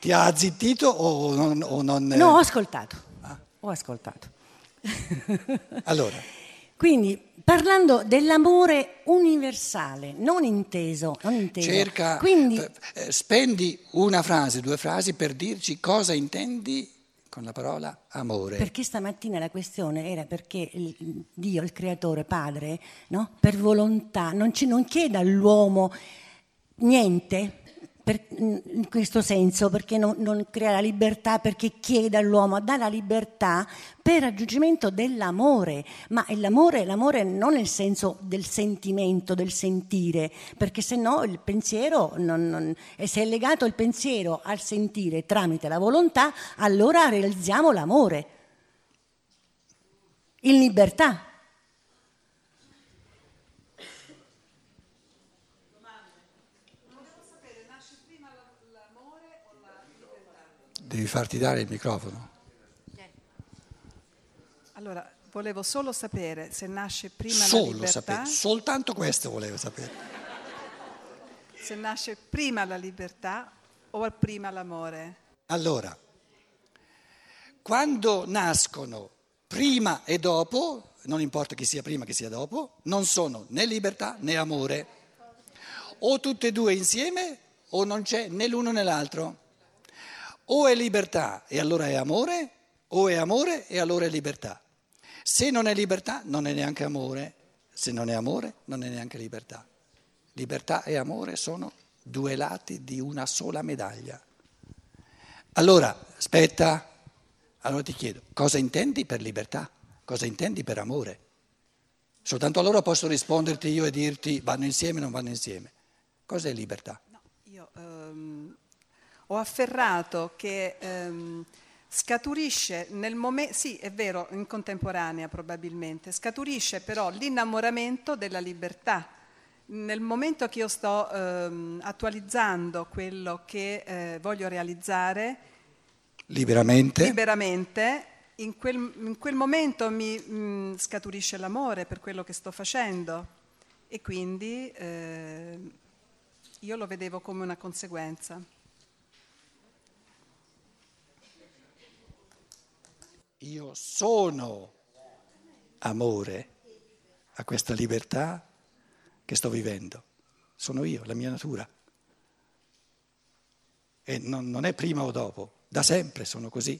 Ti ha azzittito o non? O non No, ho ascoltato. Ho ascoltato. Allora, Quindi, parlando dell'amore universale, non inteso, non inteso. cerca, Quindi, eh, eh, spendi una frase, due frasi per dirci cosa intendi con la parola amore. perché stamattina la questione era perché il- Dio, il creatore, padre, no? per volontà, non, ci, non chiede all'uomo niente per- in questo senso, perché non, non crea la libertà, perché chiede all'uomo, dà la libertà per raggiungimento dell'amore, ma l'amore, l'amore non nel senso del sentimento, del sentire, perché se no il pensiero, non- non- e se è legato il pensiero al sentire tramite la volontà, allora realizziamo l'amore in libertà. Farti dare il microfono. Allora, volevo solo sapere se nasce prima la Solo libertà, sapere, soltanto questo volevo sapere. se nasce prima la libertà o prima l'amore. Allora, quando nascono prima e dopo, non importa chi sia prima che sia dopo, non sono né libertà né amore. O tutte e due insieme o non c'è né l'uno né l'altro. O è libertà e allora è amore, o è amore e allora è libertà. Se non è libertà non è neanche amore, se non è amore non è neanche libertà. Libertà e amore sono due lati di una sola medaglia. Allora, aspetta, allora ti chiedo, cosa intendi per libertà? Cosa intendi per amore? Soltanto allora posso risponderti io e dirti vanno insieme o non vanno insieme. Cos'è libertà? No, io ehm, ho afferrato che ehm, scaturisce nel momento, sì è vero, in contemporanea probabilmente, scaturisce però l'innamoramento della libertà. Nel momento che io sto ehm, attualizzando quello che eh, voglio realizzare Liberamente? liberamente, in quel, in quel momento mi mm, scaturisce l'amore per quello che sto facendo e quindi eh, io lo vedevo come una conseguenza. Io sono amore a questa libertà che sto vivendo. Sono io, la mia natura. E non, non è prima o dopo, da sempre sono così.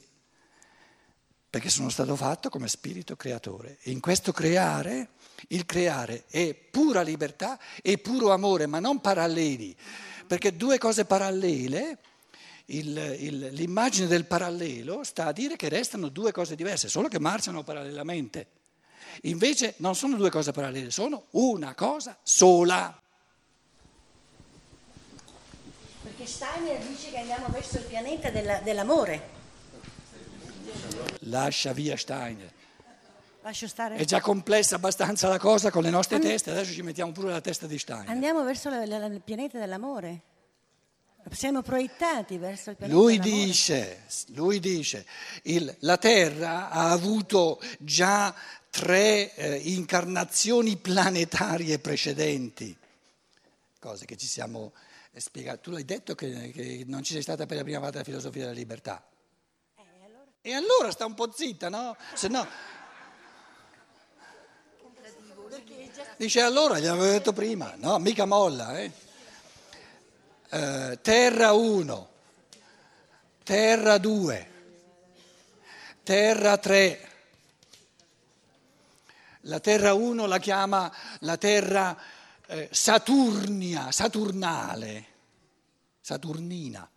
Perché sono stato fatto come spirito creatore. E in questo creare, il creare è pura libertà e puro amore, ma non paralleli. Perché due cose parallele il- il- l'immagine del parallelo sta a dire che restano due cose diverse, solo che marciano parallelamente. Invece non sono due cose parallele, sono una cosa sola. Perché Steiner dice che andiamo verso il pianeta della- dell'amore. Lascia via Steiner. È già complessa abbastanza la cosa con le nostre teste, adesso ci mettiamo pure la testa di Steiner. Andiamo verso il pianeta dell'amore. Siamo proiettati verso il pianeta Lui dice, lui dice il- la Terra ha avuto già tre eh, incarnazioni planetarie precedenti, cose che ci siamo eh, spiegate. Tu l'hai detto che, che non ci sei stata per la prima volta la filosofia della libertà. E allora sta un po' zitta, no? Se no... Dice allora, gliel'avevo detto prima, no, mica molla, eh. Eh, terra 1, terra 2, terra 3. La terra 1 la chiama la terra eh, Saturnia, Saturnale, Saturnina,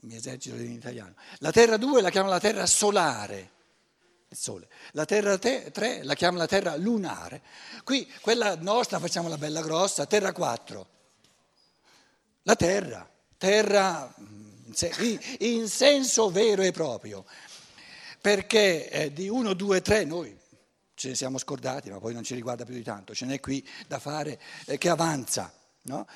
mi esercito in italiano. La terra 2 la chiama la terra solare, il sole. La terra 3 la chiama la terra lunare. Qui quella nostra facciamo la bella grossa, terra 4. La terra, terra mm, in senso vero e proprio, perché eh, di 1, 2, 3 noi ce ne siamo scordati, ma poi non ci riguarda più di tanto, ce n'è qui da fare eh, che avanza. No?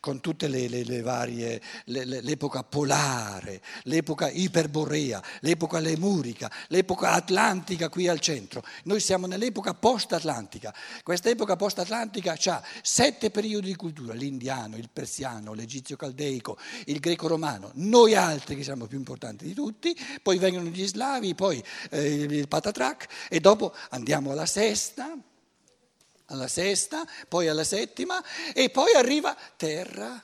con tutte le, le, le varie, le, l'epoca polare, l'epoca iperborea, l'epoca lemurica, l'epoca atlantica qui al centro. Noi siamo nell'epoca post-atlantica. Questa epoca post-atlantica ha sette periodi di cultura, l'indiano, il persiano, l'egizio caldeico, il greco-romano, noi altri che siamo più importanti di tutti, poi vengono gli slavi, poi eh, il patatrak e dopo andiamo alla sesta alla sesta, poi alla settima e poi arriva terra.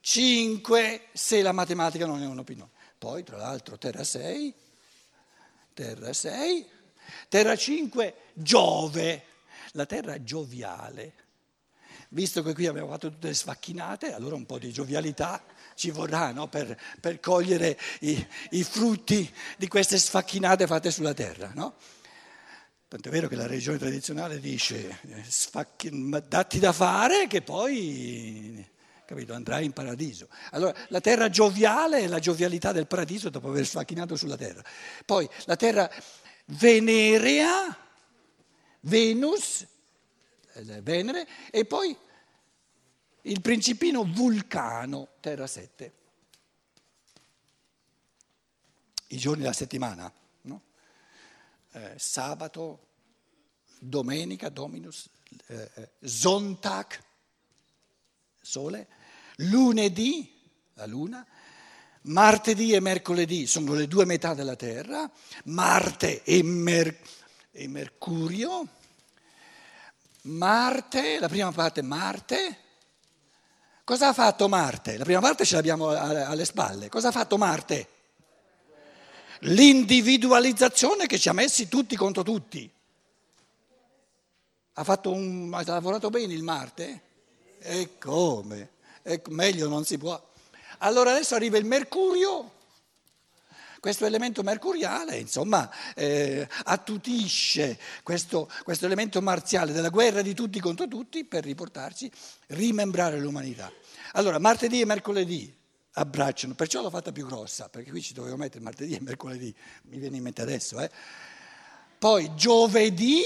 Cinque, se la matematica non è un'opinione. Poi, tra l'altro, terra 6, terra 6, terra 5, Giove, la terra gioviale. Visto che qui abbiamo fatto tutte le sfacchinate, allora un po' di giovialità ci vorrà no? per, per, cogliere i, i, frutti di queste sfacchinate fatte sulla terra. No? Tant'è vero che la religione tradizionale dice eh, datti da fare che poi capito, andrai in paradiso. Allora la terra gioviale è la giovialità del paradiso dopo aver sfacchinato sulla terra. Poi la terra venerea, Venus, eh, Venere, e poi il principino vulcano, terra 7. I giorni della settimana eh, sabato, domenica, dominus, eh, eh, Sonntag, sole, lunedì, la luna, martedì e mercoledì sono le due metà della Terra, Marte e, Mer- e Mercurio, Marte, la prima parte Marte, cosa ha fatto Marte? La prima parte ce l'abbiamo alle spalle, cosa ha fatto Marte? L'individualizzazione che ci ha messi tutti contro tutti. Ha, un, ha lavorato bene il Marte? E come? E meglio non si può. Allora adesso arriva il Mercurio, questo elemento mercuriale, insomma, eh, attutisce questo, questo elemento marziale della guerra di tutti contro tutti per riportarci, rimembrare l'umanità. Allora, martedì e mercoledì abbracciano, perciò l'ho fatta più grossa, perché qui ci dovevo mettere martedì e mercoledì, mi viene in mente adesso. Eh. Poi giovedì,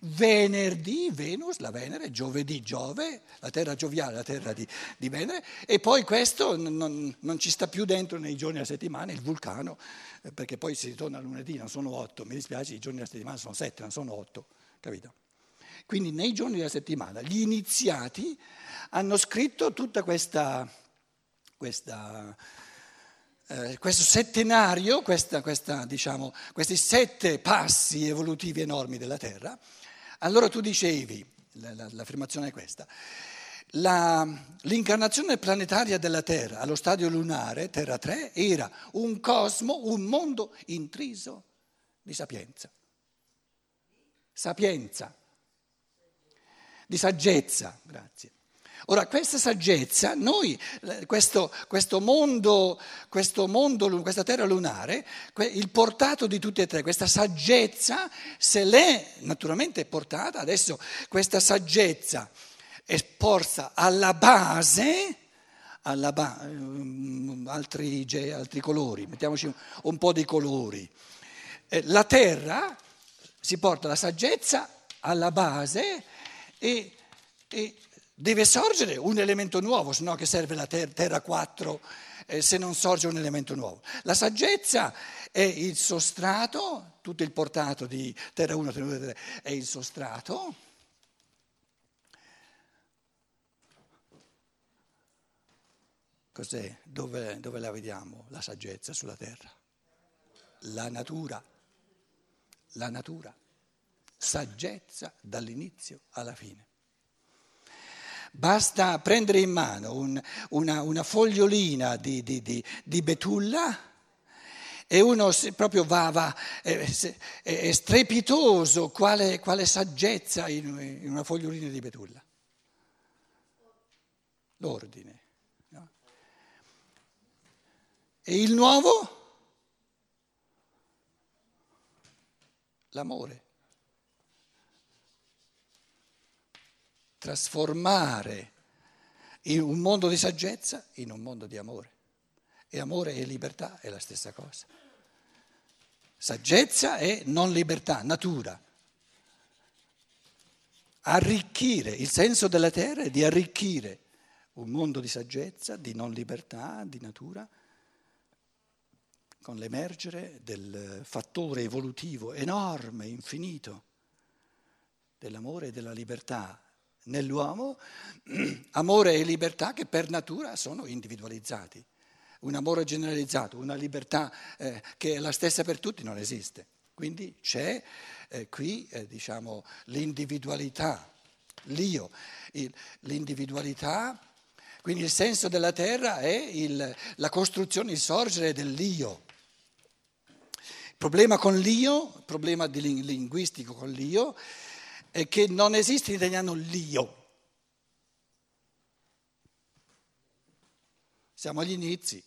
venerdì, Venus, la Venere, giovedì Giove, la terra gioviale, la terra di, di Venere, e poi questo non, non, ci sta più dentro nei giorni della settimana, il vulcano, eh, perché poi si ritorna lunedì, non sono otto, mi dispiace, i giorni della settimana sono sette, non sono otto, capito? Quindi nei giorni della settimana gli iniziati hanno scritto tutta questa questa, eh, questo settenario, questa, questa, diciamo, questi sette passi evolutivi enormi della Terra, allora tu dicevi, la, la, l'affermazione è questa, la, l'incarnazione planetaria della Terra allo stadio lunare, Terra 3, era un cosmo, un mondo intriso di sapienza. Sapienza, di saggezza, grazie. Ora, questa saggezza, noi, eh, questo, questo, mondo, questo mondo, questa terra lunare, il portato di tutti e tre, questa saggezza, se l'è naturalmente portata, adesso questa saggezza è porsa alla base, alla ba- um, altri, altri, colori, mettiamoci un, un po' di colori. Eh, la terra si porta la saggezza alla base e, e Deve sorgere un elemento nuovo, se no che serve la ter- Terra 4 eh, se non sorge un elemento nuovo. La saggezza è il sostrato, tutto il portato di Terra 1, Terra 2, Terra 3 è il sostrato. Cos'è? Dove, dove la vediamo la saggezza sulla Terra? La natura, la natura, saggezza dall'inizio alla fine. Basta prendere in mano un, una, una, fogliolina di, di, di, di, betulla e uno proprio va, va è, è, strepitoso quale, quale saggezza in, in, una fogliolina di betulla. L'ordine. No? E il nuovo? L'amore. Trasformare un mondo di saggezza in un mondo di amore. E amore e libertà è la stessa cosa. Saggezza è non libertà, natura. arricchire, il senso della terra è di arricchire un mondo di saggezza, di non libertà, di natura, con l'emergere del fattore evolutivo enorme, infinito, dell'amore e della libertà nell'uomo, amore e libertà che per natura sono individualizzati. Un amore generalizzato, una libertà eh, che è la stessa per tutti non esiste. Quindi c'è eh, qui eh, diciamo, l'individualità, l'io, il, l'individualità, quindi il senso della terra è il, la costruzione, il sorgere dell'io. Il problema con l'io, il problema linguistico con l'io, è che non esiste in italiano l'io. Siamo agli inizi.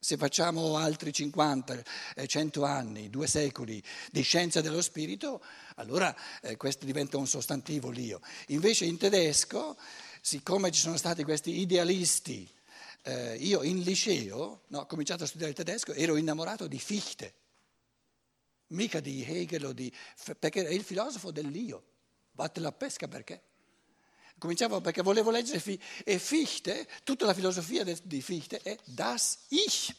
Se facciamo altri 50, 100 eh, anni, due secoli di scienza dello spirito, allora eh, questo diventa un sostantivo l'io. Invece in tedesco, siccome ci sono stati questi idealisti, eh, io in liceo, no, ho cominciato a studiare il tedesco, ero innamorato di Fichte, mica di Hegel o di... perché è il filosofo dell'io. Batte la pesca perché? Cominciavo perché volevo leggere e Fichte, tutta la filosofia di Fichte è das Ich.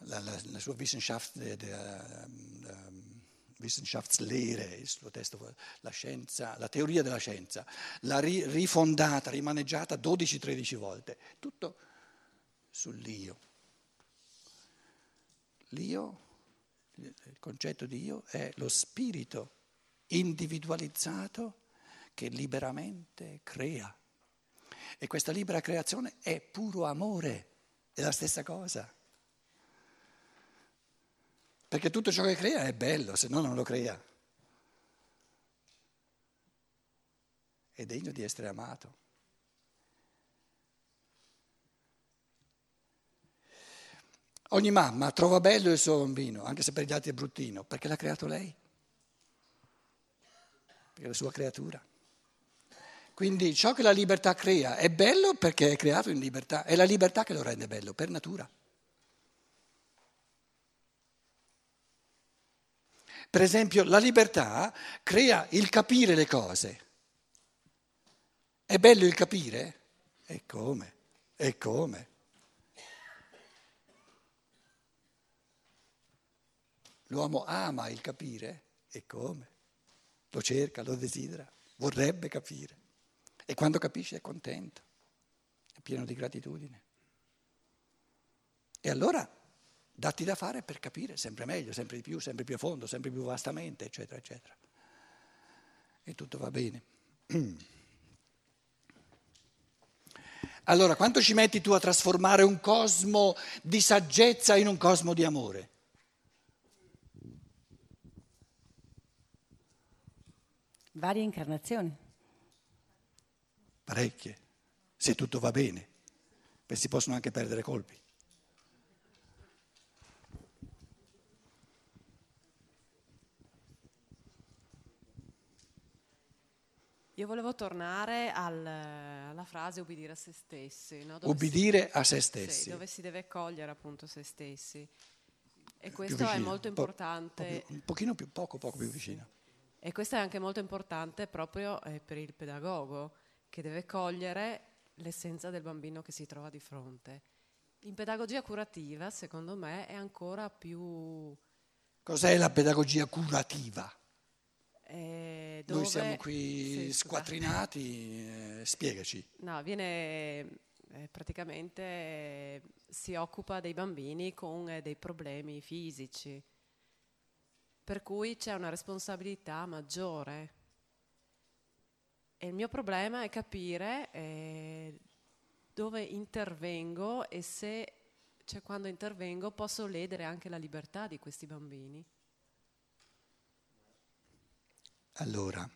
La, la, la sua Wissenschaft, de, de, um, Wissenschaftslehre, il suo testo, la scienza, la teoria della scienza, l'ha ri, rifondata, rimaneggiata 12-13 volte, tutto sull'io. L'io, il concetto di io è lo spirito individualizzato che liberamente crea. E questa libera creazione è puro amore, è la stessa cosa. Perché tutto ciò che crea è bello, se no non lo crea. È degno di essere amato. Ogni mamma trova bello il suo bambino, anche se per gli altri è bruttino, perché l'ha creato lei perché è la sua creatura. Quindi ciò che la libertà crea è bello perché è creato in libertà, è la libertà che lo rende bello, per natura. Per esempio, la libertà crea il capire le cose. È bello il capire? E come? E come? L'uomo ama il capire? E come? lo cerca, lo desidera, vorrebbe capire e quando capisce è contento, è pieno di gratitudine. E allora datti da fare per capire sempre meglio, sempre di più, sempre più a fondo, sempre più vastamente, eccetera, eccetera. E tutto va bene. Allora, quanto ci metti tu a trasformare un cosmo di saggezza in un cosmo di amore? Varie incarnazioni. Parecchie, se tutto va bene, perché si possono anche perdere colpi. Io volevo tornare al, alla frase ubbidire a se stessi. No? Ubbidire si, a se stessi. Sì, dove si deve cogliere appunto se stessi. E questo è molto importante. Po, un pochino più, poco, poco più vicino. E questo è anche molto importante proprio eh, per il pedagogo, che deve cogliere l'essenza del bambino che si trova di fronte. In pedagogia curativa, secondo me, è ancora più... Cos'è la pedagogia curativa? Eh, dove... Noi siamo qui sì, squattrinati, eh, spiegaci. No, viene eh, praticamente si occupa dei bambini con eh, dei problemi fisici per cui c'è una responsabilità maggiore. E il mio problema è capire eh, dove intervengo e se, cioè quando intervengo, posso ledere anche la libertà di questi bambini. Allora,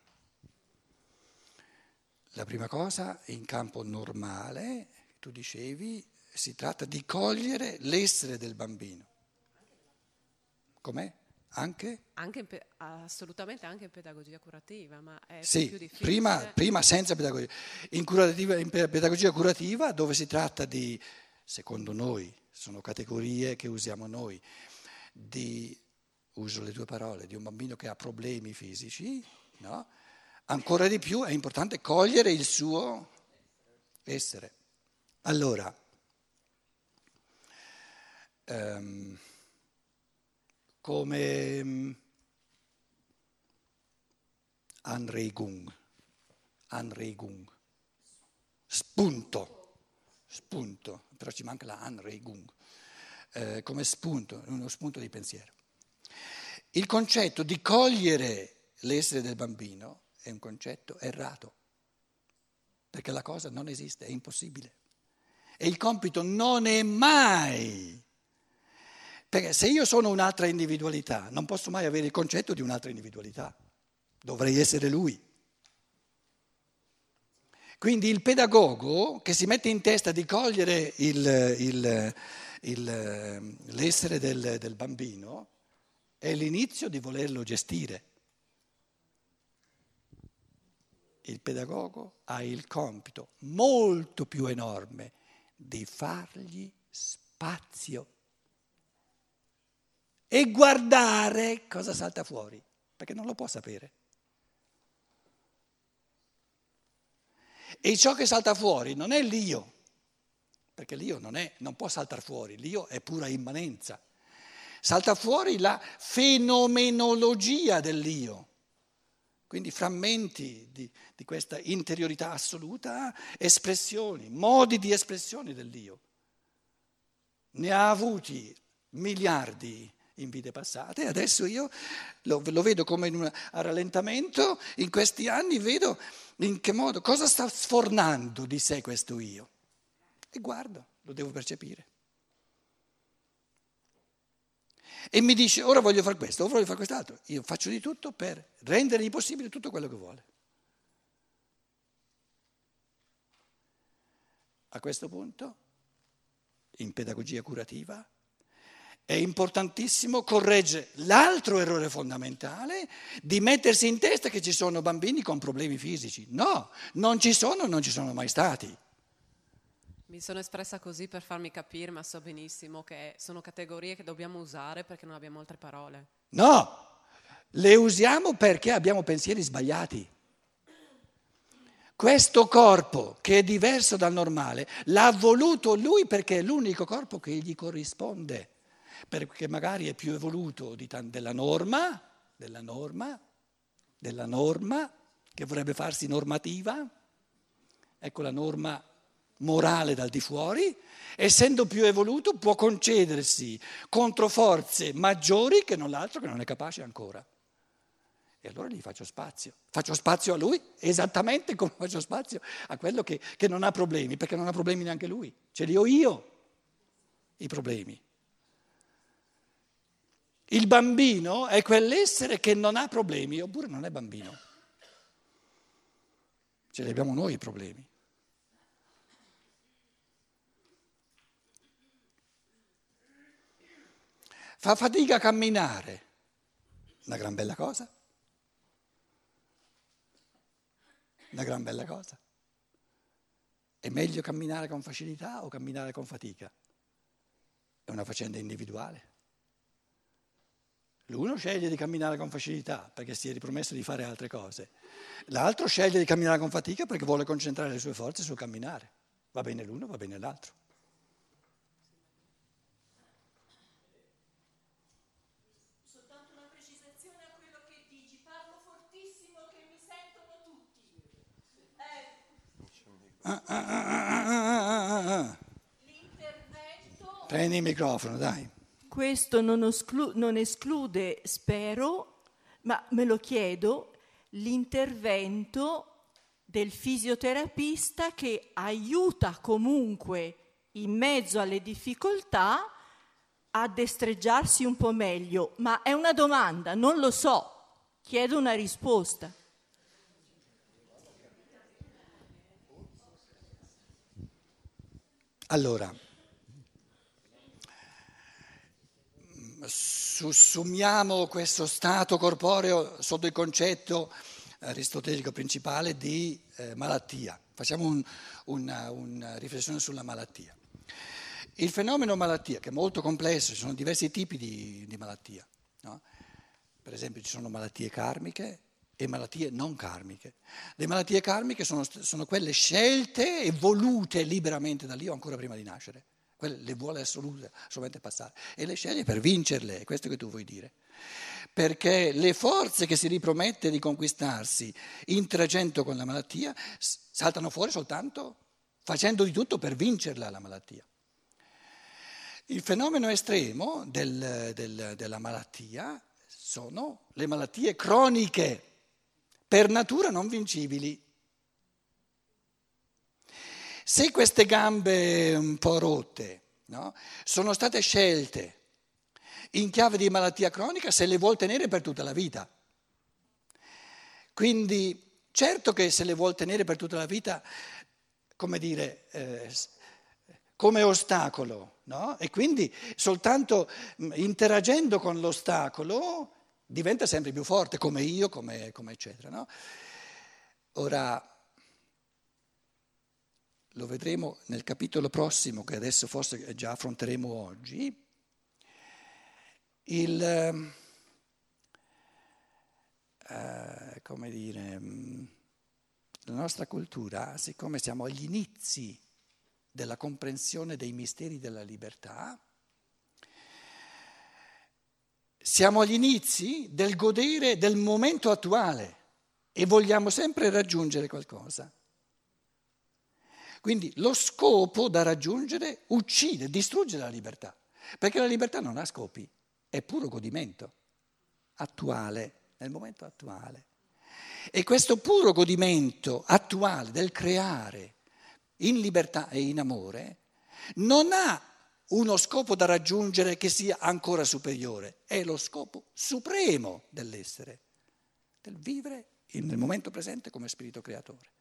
la prima cosa, in campo normale, tu dicevi, si tratta di cogliere l'essere del bambino. Com'è? Anche? anche assolutamente anche in pedagogia curativa, ma è sì, più difficile. Prima, prima senza pedagogia. In, in, pedagogia curativa dove si tratta di, secondo noi, sono categorie che usiamo noi, di, uso le due parole, di un bambino che ha problemi fisici, no? ancora di più è importante cogliere il suo essere. Allora, um, come um, Anregung, Anregung, spunto, spunto, però ci manca la Anregung, eh, come spunto, uno spunto di pensiero. Il concetto di cogliere l'essere del bambino è un concetto errato, perché la cosa non esiste, è impossibile. E il compito non è mai, perché se io sono un'altra individualità, non posso mai avere il concetto di un'altra individualità, dovrei essere lui. Quindi il pedagogo che si mette in testa di cogliere il, il, il, l'essere del, del bambino è l'inizio di volerlo gestire. il pedagogo ha il compito molto più enorme di fargli spazio e guardare cosa salta fuori, perché non lo può sapere. E ciò che salta fuori non è l'io, perché l'io non, è, non può saltare fuori, l'io è pura immanenza. Salta fuori la fenomenologia dell'io quindi frammenti di, di, questa interiorità assoluta, espressioni, modi di espressione dell'io. Ne ha avuti miliardi in vite passate, adesso io lo, lo vedo come in un rallentamento, in questi anni vedo in che modo, cosa sta sfornando di sé questo io. E guardo, lo devo percepire. e mi dice ora voglio fare questo, ora voglio fare quest'altro, io faccio di tutto per rendergli possibile tutto quello che vuole. A questo punto, in pedagogia curativa, è importantissimo correggere l'altro errore fondamentale di mettersi in testa che ci sono bambini con problemi fisici. No, non ci sono, non ci sono mai stati. Mi sono espressa così per farmi capire, ma so benissimo che sono categorie che dobbiamo usare perché non abbiamo altre parole. No, le usiamo perché abbiamo pensieri sbagliati. Questo corpo, che è diverso dal normale, l'ha voluto lui perché è l'unico corpo che gli corrisponde, perché magari è più evoluto t- della norma, della norma, della norma, che vorrebbe farsi normativa. Ecco la norma morale dal di fuori, essendo più evoluto può concedersi contro forze maggiori che non l'altro che non è capace ancora. E allora gli faccio spazio. Faccio spazio a lui esattamente come faccio spazio a quello che, che non ha problemi, perché non ha problemi neanche lui. Ce li ho io i problemi. Il bambino è quell'essere che non ha problemi, oppure non è bambino. Ce li abbiamo noi i problemi. fa fatica a camminare. Una gran bella cosa. Una gran bella cosa. È meglio camminare con facilità o camminare con fatica? È una faccenda individuale. L'uno sceglie di camminare con facilità perché si è ripromesso di fare altre cose. L'altro sceglie di camminare con fatica perché vuole concentrare le sue forze sul camminare. Va bene l'uno, va bene l'altro. Ah, ah, ah, Prendi il microfono, dai. Questo non, esclu- non esclude, spero, ma me lo chiedo, l'intervento del fisioterapista che aiuta comunque in mezzo alle difficoltà a destreggiarsi un po' meglio. Ma è una domanda, non lo so, chiedo una risposta. Allora, sussumiamo questo stato corporeo sotto il concetto aristotelico principale di eh, malattia. Facciamo un, una, una, riflessione sulla malattia. Il fenomeno malattia, che è molto complesso, ci sono diversi tipi di, di malattia. No? Per esempio ci sono malattie karmiche e malattie non karmiche. Le malattie karmiche sono, sono quelle scelte e volute liberamente da Dio ancora prima di nascere. Quelle le vuole assolutamente, passare e le sceglie per vincerle, è questo che tu vuoi dire. Perché le forze che si ripromette di conquistarsi interagendo con la malattia saltano fuori soltanto facendo di tutto per vincerla la malattia. Il fenomeno estremo del, del, della malattia sono le malattie croniche, per natura non vincibili. Se queste gambe un po' rotte no, sono state scelte in chiave di malattia cronica, se le vuol tenere per tutta la vita. Quindi certo che se le vuol tenere per tutta la vita, come dire, eh, come ostacolo, no? E quindi soltanto mm, interagendo con l'ostacolo diventa sempre più forte, come io, come, come eccetera, no? Ora, lo vedremo nel capitolo prossimo, che adesso forse già affronteremo oggi, il, eh, come dire, mm, la nostra cultura, siccome siamo agli inizi della comprensione dei misteri della libertà, siamo agli inizi del godere del momento attuale e vogliamo sempre raggiungere qualcosa. Quindi lo scopo da raggiungere uccide, distrugge la libertà, perché la libertà non ha scopi, è puro godimento attuale, nel momento attuale. E questo puro godimento attuale del creare in libertà e in amore non ha uno scopo da raggiungere che sia ancora superiore, è lo scopo supremo dell'essere, del vivere nel momento presente come spirito creatore.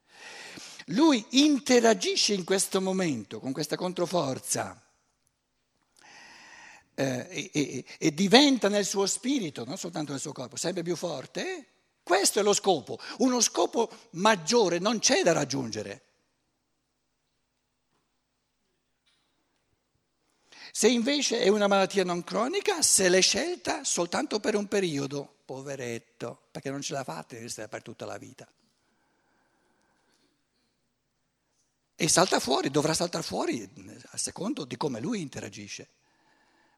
Lui interagisce in questo momento con questa controforza eh, e, e, e, diventa nel suo spirito, non soltanto nel suo corpo, sempre più forte. Questo è lo scopo. Uno scopo maggiore non c'è da raggiungere. Se invece è una malattia non cronica, se l'è scelta soltanto per un periodo, poveretto, perché non ce l'ha fatta per tutta la vita. E salta fuori, dovrà saltare fuori a secondo di come lui interagisce.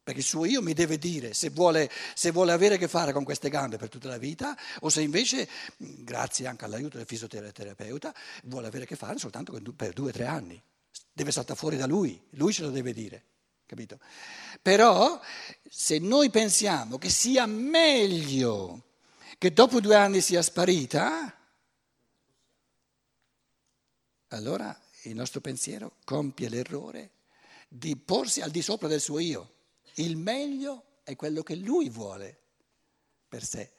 Perché il suo io mi deve dire se vuole, se vuole, avere a che fare con queste gambe per tutta la vita o se invece, grazie anche all'aiuto del fisioterapeuta, vuole avere a che fare soltanto per due o tre anni. Deve saltare fuori da lui, lui ce lo deve dire. Capito? Però se noi pensiamo che sia meglio che dopo due anni sia sparita, allora il nostro pensiero compie l'errore di porsi al di sopra del suo io. Il meglio è quello che lui vuole per sé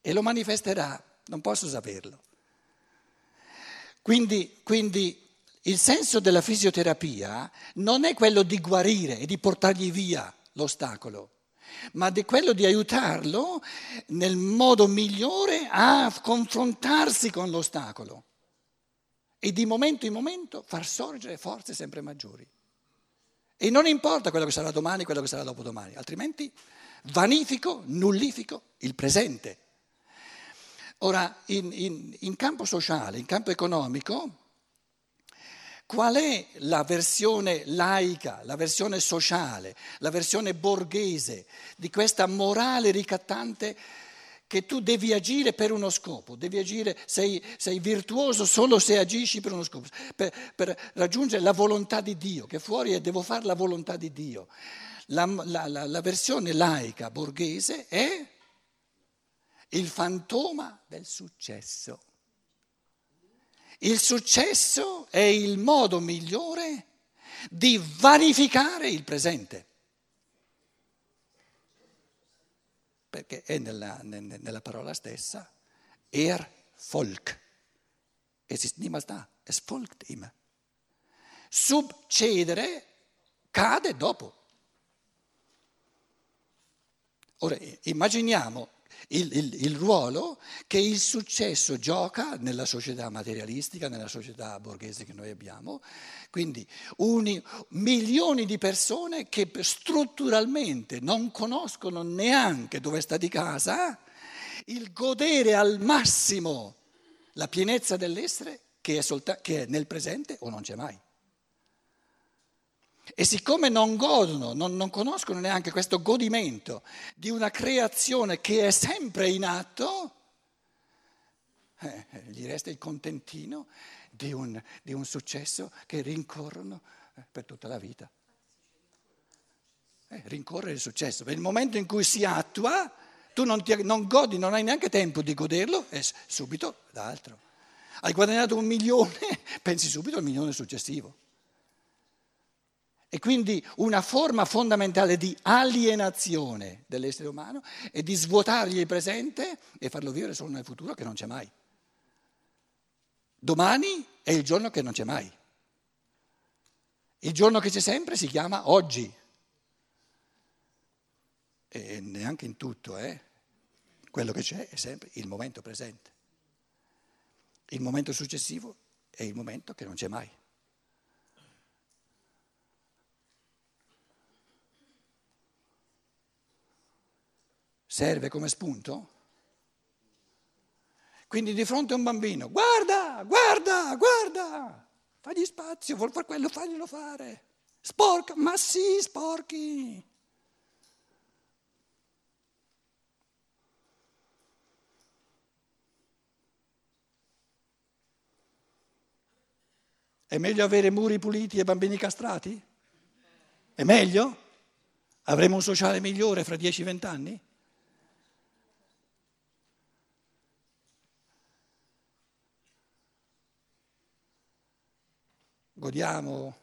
e lo manifesterà, non posso saperlo. Quindi, quindi il senso della fisioterapia non è quello di guarire e di portargli via l'ostacolo, ma di quello di aiutarlo nel modo migliore a confrontarsi con l'ostacolo e di momento in momento far sorgere forze sempre maggiori. E non importa quello che sarà domani, quello che sarà dopodomani, altrimenti vanifico, nullifico il presente. Ora, in, in, in campo sociale, in campo economico, qual è la versione laica, la versione sociale, la versione borghese di questa morale ricattante? Che tu devi agire per uno scopo, devi agire, sei, sei virtuoso solo se agisci per uno scopo, per, per, raggiungere la volontà di Dio, che fuori è devo fare la volontà di Dio. La, la, la, la versione laica borghese è il fantoma del successo. Il successo è il modo migliore di vanificare il presente. Perché è nella, nella parola stessa, er Volk. Es ist niemals da, es folgt immer. Subcedere cade dopo. Ora immaginiamo il, il, il, ruolo che il successo gioca nella società materialistica, nella società borghese che noi abbiamo. Quindi uni, milioni di persone che strutturalmente non conoscono neanche dove sta di casa il godere al massimo la pienezza dell'essere che è, solta- che è nel presente o non c'è mai. E siccome non godono, non, non, conoscono neanche questo godimento di una creazione che è sempre in atto, eh, gli resta il contentino di un, di un successo che rincorrono eh, per tutta la vita. Eh, rincorrere il successo. Per il momento in cui si attua, tu non, ti, non godi, non hai neanche tempo di goderlo e subito l'altro. Hai guadagnato un milione, pensi subito al milione successivo. E quindi una forma fondamentale di alienazione dell'essere umano è di svuotargli il presente e farlo vivere solo nel futuro che non c'è mai. Domani è il giorno che non c'è mai. Il giorno che c'è sempre si chiama oggi. E neanche in tutto, eh? Quello che c'è è sempre il momento presente. Il momento successivo è il momento che non c'è mai. Serve come spunto? Quindi di fronte a un bambino, guarda, guarda, guarda, fagli spazio, vuol fare quello, faglielo fare. Sporca, ma sì, sporchi. È meglio avere muri puliti e bambini castrati? È meglio? Avremo un sociale migliore fra 10-20 anni? Godiamo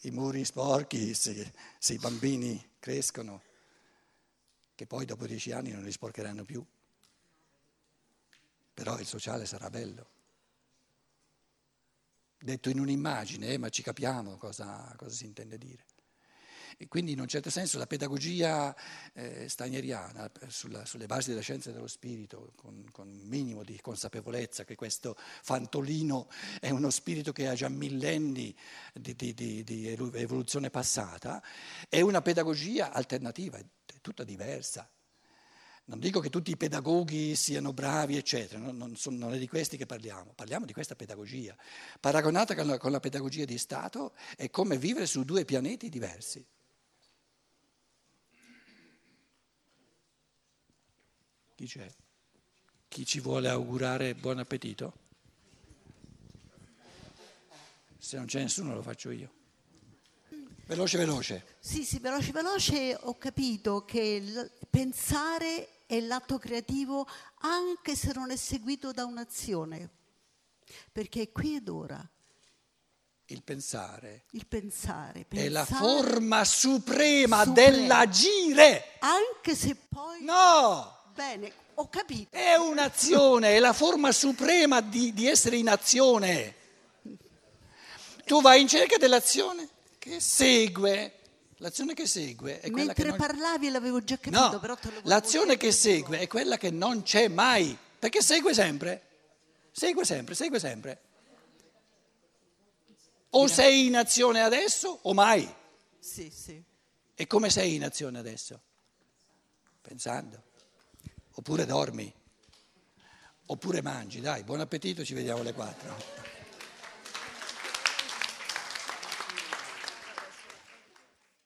i muri sporchi se, se, i bambini crescono, che poi dopo dieci anni non li sporcheranno più. Però il sociale sarà bello. Detto in un'immagine, eh, ma ci capiamo cosa, cosa si intende dire. Quindi in un certo senso la pedagogia eh, steineriana, sulla, sulle basi della scienza dello spirito, con, con un minimo di consapevolezza che questo fantolino è uno spirito che ha già millenni di, di, di, di evoluzione passata, è una pedagogia alternativa, è tutta diversa. Non dico che tutti i pedagoghi siano bravi, eccetera, non, non, sono, non, è di questi che parliamo, parliamo di questa pedagogia. Paragonata con la, con la pedagogia di Stato è come vivere su due pianeti diversi. Chi c'è? Chi ci vuole augurare buon appetito? Se non c'è nessuno lo faccio io. Veloce, veloce. Sì, sì, veloce, veloce. Ho capito che pensare è l'atto creativo anche se non è seguito da un'azione. Perché è qui ed ora. Il pensare, il pensare, pensare è la forma suprema, suprema dell'agire. Anche se poi... No! Bene, ho capito. È un'azione, è la forma suprema di, di essere in azione. Tu vai in cerca dell'azione che segue. L'azione che segue è quella Mentre che non... parlavi l'avevo già capito, no, però te lo l'azione che segue è quella che non c'è mai, perché segue sempre. Segue sempre, segue sempre. O sei in azione adesso o mai. Sì, sì. E come sei in azione adesso? Pensando oppure dormi, oppure mangi. Dai, buon appetito, ci vediamo alle quattro.